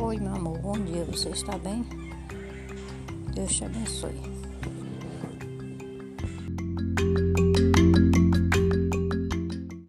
Oi, meu amor, bom dia. Você está bem? Deus te abençoe.